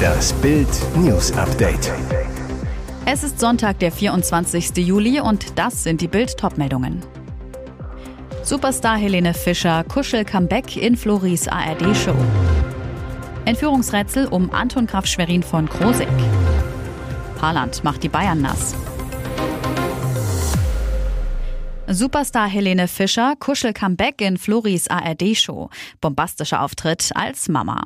Das Bild News Update. Es ist Sonntag, der 24. Juli und das sind die Bild Topmeldungen. Superstar Helene Fischer Kuschel Comeback in Floris ARD Show. Entführungsrätsel um Anton Graf Schwerin von Krosig. Haaland macht die Bayern nass. Superstar Helene Fischer Kuschel Comeback in Floris ARD Show. Bombastischer Auftritt als Mama.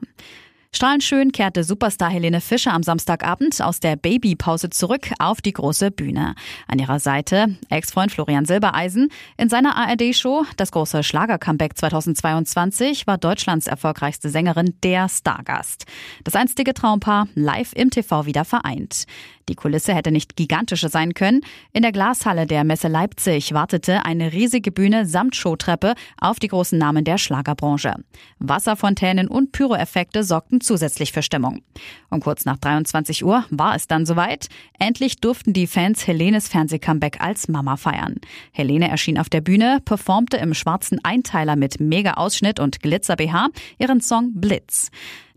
Strahlend schön kehrte Superstar Helene Fischer am Samstagabend aus der Babypause zurück auf die große Bühne. An ihrer Seite Ex-Freund Florian Silbereisen. In seiner ARD-Show Das große Schlager-Comeback 2022 war Deutschlands erfolgreichste Sängerin der Stargast. Das einstige Traumpaar live im TV wieder vereint. Die Kulisse hätte nicht gigantischer sein können. In der Glashalle der Messe Leipzig wartete eine riesige Bühne samt Showtreppe auf die großen Namen der Schlagerbranche. Wasserfontänen und Pyroeffekte sorgten zusätzlich für Stimmung. Um kurz nach 23 Uhr war es dann soweit. Endlich durften die Fans Helenes Fernsehcomeback als Mama feiern. Helene erschien auf der Bühne, performte im schwarzen Einteiler mit Mega-Ausschnitt und Glitzer-BH ihren Song Blitz.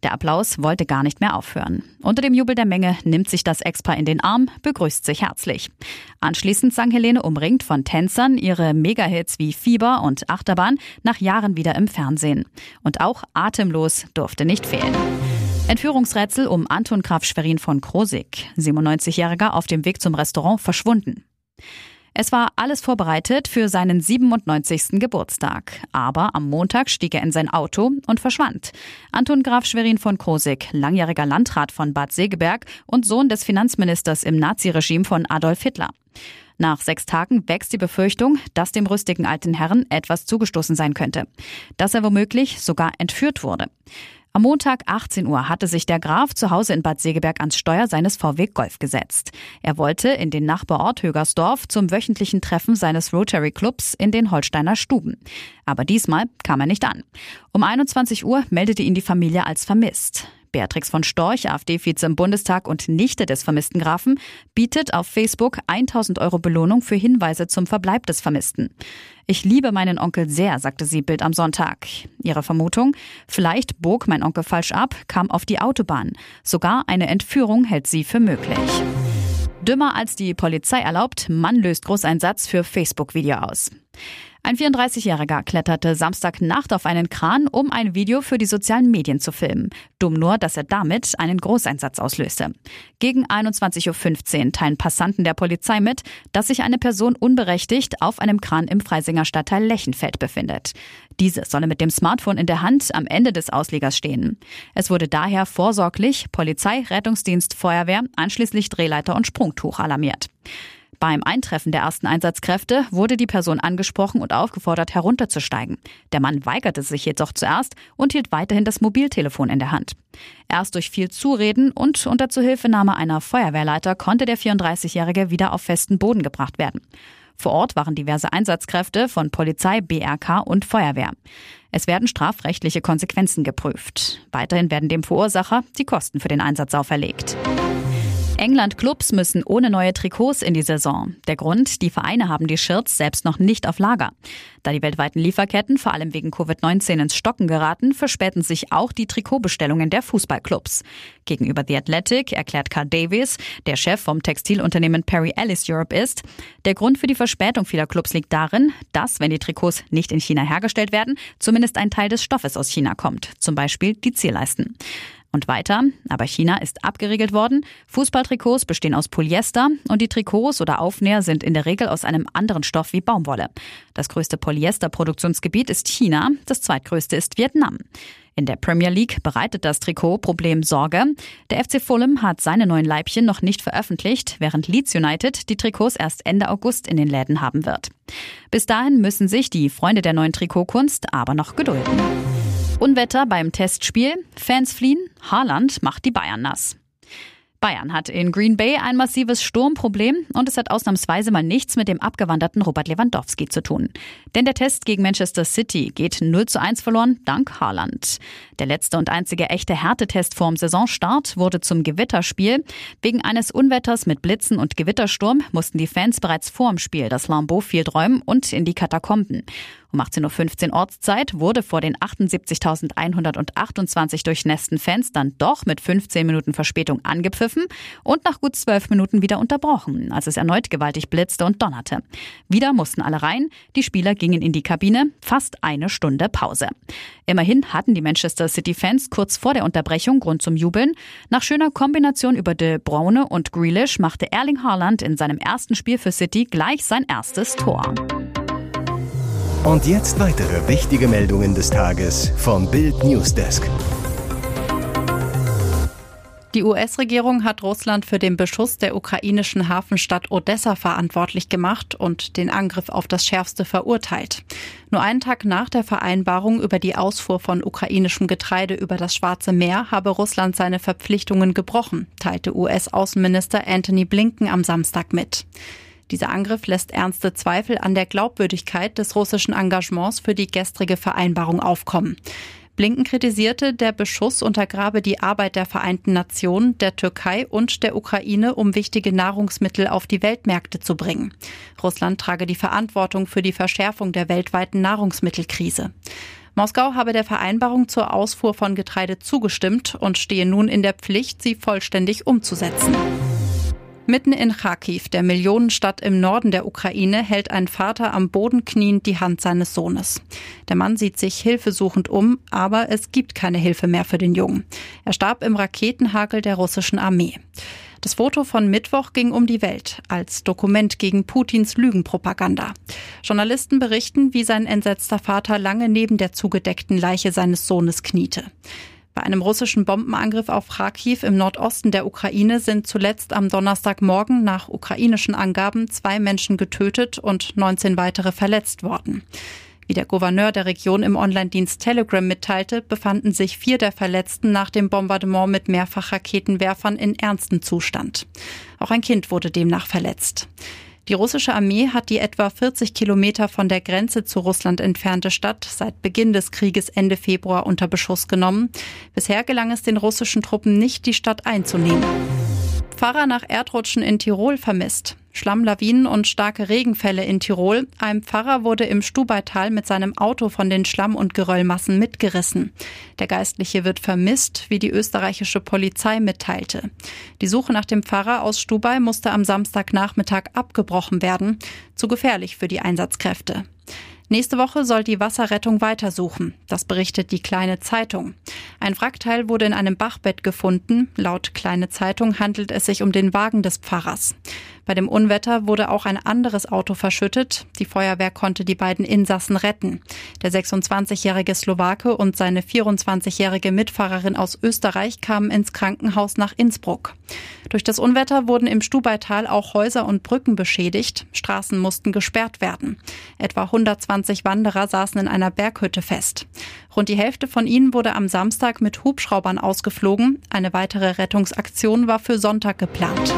Der Applaus wollte gar nicht mehr aufhören. Unter dem Jubel der Menge nimmt sich das Ex-Paar in den Arm, begrüßt sich herzlich. Anschließend sang Helene umringt von Tänzern ihre Megahits wie Fieber und Achterbahn nach Jahren wieder im Fernsehen. Und auch Atemlos durfte nicht fehlen. Entführungsrätsel um Anton Graf Schwerin von Krosig, 97-Jähriger auf dem Weg zum Restaurant verschwunden. Es war alles vorbereitet für seinen 97. Geburtstag. Aber am Montag stieg er in sein Auto und verschwand. Anton Graf Schwerin von Krosig, langjähriger Landrat von Bad Segeberg und Sohn des Finanzministers im Naziregime von Adolf Hitler. Nach sechs Tagen wächst die Befürchtung, dass dem rüstigen alten Herren etwas zugestoßen sein könnte. Dass er womöglich sogar entführt wurde. Am Montag 18 Uhr hatte sich der Graf zu Hause in Bad Segeberg ans Steuer seines VW Golf gesetzt. Er wollte in den Nachbarort Högersdorf zum wöchentlichen Treffen seines Rotary Clubs in den Holsteiner Stuben. Aber diesmal kam er nicht an. Um 21 Uhr meldete ihn die Familie als vermisst. Beatrix von Storch, AfD-Vize im Bundestag und Nichte des vermissten Grafen, bietet auf Facebook 1000 Euro Belohnung für Hinweise zum Verbleib des Vermissten. Ich liebe meinen Onkel sehr, sagte sie Bild am Sonntag. Ihre Vermutung? Vielleicht bog mein Onkel falsch ab, kam auf die Autobahn. Sogar eine Entführung hält sie für möglich. Dümmer als die Polizei erlaubt, Mann löst Großeinsatz für Facebook-Video aus. Ein 34-Jähriger kletterte Samstagnacht auf einen Kran, um ein Video für die sozialen Medien zu filmen. Dumm nur, dass er damit einen Großeinsatz auslöste. Gegen 21.15 Uhr teilen Passanten der Polizei mit, dass sich eine Person unberechtigt auf einem Kran im Freisinger Stadtteil Lechenfeld befindet. Diese solle mit dem Smartphone in der Hand am Ende des Auslegers stehen. Es wurde daher vorsorglich Polizei, Rettungsdienst, Feuerwehr, anschließend Drehleiter und Sprungtuch alarmiert. Beim Eintreffen der ersten Einsatzkräfte wurde die Person angesprochen und aufgefordert, herunterzusteigen. Der Mann weigerte sich jedoch zuerst und hielt weiterhin das Mobiltelefon in der Hand. Erst durch viel Zureden und unter Zuhilfenahme einer Feuerwehrleiter konnte der 34-Jährige wieder auf festen Boden gebracht werden. Vor Ort waren diverse Einsatzkräfte von Polizei, BRK und Feuerwehr. Es werden strafrechtliche Konsequenzen geprüft. Weiterhin werden dem Verursacher die Kosten für den Einsatz auferlegt. England-Clubs müssen ohne neue Trikots in die Saison. Der Grund, die Vereine haben die Shirts selbst noch nicht auf Lager. Da die weltweiten Lieferketten vor allem wegen Covid-19 ins Stocken geraten, verspäten sich auch die Trikotbestellungen der Fußballclubs. Gegenüber The Athletic erklärt Carl Davis, der Chef vom Textilunternehmen Perry Ellis Europe ist, der Grund für die Verspätung vieler Clubs liegt darin, dass, wenn die Trikots nicht in China hergestellt werden, zumindest ein Teil des Stoffes aus China kommt, zum Beispiel die Zierleisten. Und weiter, aber China ist abgeriegelt worden. Fußballtrikots bestehen aus Polyester und die Trikots oder Aufnäher sind in der Regel aus einem anderen Stoff wie Baumwolle. Das größte Polyesterproduktionsgebiet ist China, das zweitgrößte ist Vietnam. In der Premier League bereitet das Trikotproblem Sorge. Der FC Fulham hat seine neuen Leibchen noch nicht veröffentlicht, während Leeds United die Trikots erst Ende August in den Läden haben wird. Bis dahin müssen sich die Freunde der neuen Trikotkunst aber noch gedulden. Unwetter beim Testspiel, Fans fliehen, Haaland macht die Bayern nass. Bayern hat in Green Bay ein massives Sturmproblem und es hat ausnahmsweise mal nichts mit dem abgewanderten Robert Lewandowski zu tun. Denn der Test gegen Manchester City geht 0 zu 1 verloren dank Haaland. Der letzte und einzige echte Härtetest vorm Saisonstart wurde zum Gewitterspiel. Wegen eines Unwetters mit Blitzen und Gewittersturm mussten die Fans bereits vorm Spiel das Lambeau Field räumen und in die Katakomben. Um 18.15 Uhr Ortszeit wurde vor den 78.128 durchnässten Fans dann doch mit 15 Minuten Verspätung angepfiffen und nach gut zwölf Minuten wieder unterbrochen, als es erneut gewaltig blitzte und donnerte. Wieder mussten alle rein, die Spieler gingen in die Kabine, fast eine Stunde Pause. Immerhin hatten die Manchester City-Fans kurz vor der Unterbrechung Grund zum Jubeln. Nach schöner Kombination über De Bruyne und Grealish machte Erling Haaland in seinem ersten Spiel für City gleich sein erstes Tor. Und jetzt weitere wichtige Meldungen des Tages vom Bild Newsdesk. Die US-Regierung hat Russland für den Beschuss der ukrainischen Hafenstadt Odessa verantwortlich gemacht und den Angriff auf das Schärfste verurteilt. Nur einen Tag nach der Vereinbarung über die Ausfuhr von ukrainischem Getreide über das Schwarze Meer habe Russland seine Verpflichtungen gebrochen, teilte US-Außenminister Anthony Blinken am Samstag mit. Dieser Angriff lässt ernste Zweifel an der Glaubwürdigkeit des russischen Engagements für die gestrige Vereinbarung aufkommen. Blinken kritisierte, der Beschuss untergrabe die Arbeit der Vereinten Nationen, der Türkei und der Ukraine, um wichtige Nahrungsmittel auf die Weltmärkte zu bringen. Russland trage die Verantwortung für die Verschärfung der weltweiten Nahrungsmittelkrise. Moskau habe der Vereinbarung zur Ausfuhr von Getreide zugestimmt und stehe nun in der Pflicht, sie vollständig umzusetzen. Mitten in Kharkiv, der Millionenstadt im Norden der Ukraine, hält ein Vater am Boden kniend die Hand seines Sohnes. Der Mann sieht sich hilfesuchend um, aber es gibt keine Hilfe mehr für den Jungen. Er starb im Raketenhagel der russischen Armee. Das Foto von Mittwoch ging um die Welt als Dokument gegen Putins Lügenpropaganda. Journalisten berichten, wie sein entsetzter Vater lange neben der zugedeckten Leiche seines Sohnes kniete. Bei einem russischen Bombenangriff auf Kharkiv im Nordosten der Ukraine sind zuletzt am Donnerstagmorgen nach ukrainischen Angaben zwei Menschen getötet und 19 weitere verletzt worden. Wie der Gouverneur der Region im Online-Dienst Telegram mitteilte, befanden sich vier der Verletzten nach dem Bombardement mit Mehrfachraketenwerfern in ernstem Zustand. Auch ein Kind wurde demnach verletzt. Die russische Armee hat die etwa 40 Kilometer von der Grenze zu Russland entfernte Stadt seit Beginn des Krieges Ende Februar unter Beschuss genommen. Bisher gelang es den russischen Truppen nicht, die Stadt einzunehmen. Pfarrer nach Erdrutschen in Tirol vermisst. Schlammlawinen und starke Regenfälle in Tirol. Ein Pfarrer wurde im Stubaital mit seinem Auto von den Schlamm- und Geröllmassen mitgerissen. Der Geistliche wird vermisst, wie die österreichische Polizei mitteilte. Die Suche nach dem Pfarrer aus Stubai musste am Samstagnachmittag abgebrochen werden. Zu gefährlich für die Einsatzkräfte. Nächste Woche soll die Wasserrettung weitersuchen. Das berichtet die Kleine Zeitung. Ein Wrackteil wurde in einem Bachbett gefunden. Laut Kleine Zeitung handelt es sich um den Wagen des Pfarrers. Bei dem Unwetter wurde auch ein anderes Auto verschüttet. Die Feuerwehr konnte die beiden Insassen retten. Der 26-jährige Slowake und seine 24-jährige Mitfahrerin aus Österreich kamen ins Krankenhaus nach Innsbruck. Durch das Unwetter wurden im Stubaital auch Häuser und Brücken beschädigt. Straßen mussten gesperrt werden. Etwa 120 Wanderer saßen in einer Berghütte fest. Rund die Hälfte von ihnen wurde am Samstag mit Hubschraubern ausgeflogen. Eine weitere Rettungsaktion war für Sonntag geplant.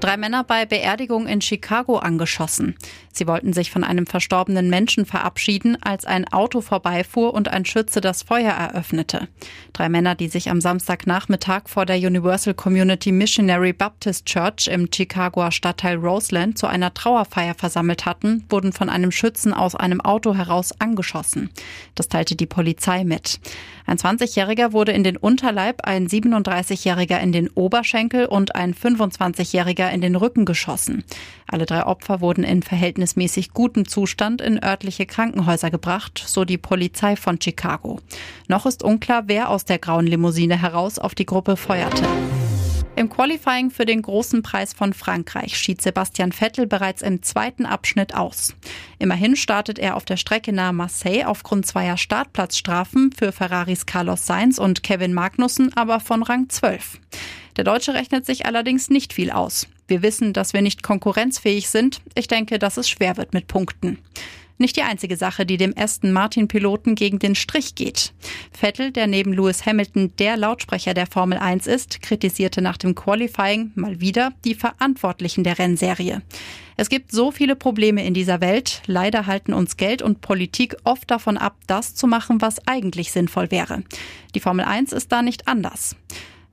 Drei Männer bei Beerdigung in Chicago angeschossen. Sie wollten sich von einem verstorbenen Menschen verabschieden, als ein Auto vorbeifuhr und ein Schütze das Feuer eröffnete. Drei Männer, die sich am Samstagnachmittag vor der Universal Community Missionary Baptist Church im Chicagoer Stadtteil Roseland zu einer Trauerfeier versammelt hatten, wurden von einem Schützen aus einem Auto heraus angeschossen. Das teilte die Polizei mit. Ein 20-Jähriger wurde in den Unterleib, ein 37-Jähriger in den Oberschenkel und ein 25-Jähriger in den Rücken geschossen. Alle drei Opfer wurden in verhältnismäßig gutem Zustand in örtliche Krankenhäuser gebracht, so die Polizei von Chicago. Noch ist unklar, wer aus der grauen Limousine heraus auf die Gruppe feuerte. Im Qualifying für den großen Preis von Frankreich schied Sebastian Vettel bereits im zweiten Abschnitt aus. Immerhin startet er auf der Strecke nahe Marseille aufgrund zweier Startplatzstrafen für Ferraris Carlos Sainz und Kevin Magnussen aber von Rang 12. Der Deutsche rechnet sich allerdings nicht viel aus. Wir wissen, dass wir nicht konkurrenzfähig sind. Ich denke, dass es schwer wird mit Punkten. Nicht die einzige Sache, die dem Aston Martin-Piloten gegen den Strich geht. Vettel, der neben Lewis Hamilton der Lautsprecher der Formel 1 ist, kritisierte nach dem Qualifying mal wieder die Verantwortlichen der Rennserie. Es gibt so viele Probleme in dieser Welt. Leider halten uns Geld und Politik oft davon ab, das zu machen, was eigentlich sinnvoll wäre. Die Formel 1 ist da nicht anders.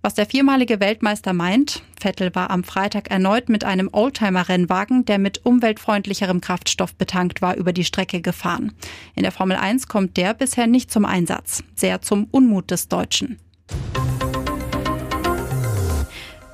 Was der viermalige Weltmeister meint, Vettel war am Freitag erneut mit einem Oldtimer-Rennwagen, der mit umweltfreundlicherem Kraftstoff betankt war, über die Strecke gefahren. In der Formel 1 kommt der bisher nicht zum Einsatz, sehr zum Unmut des Deutschen.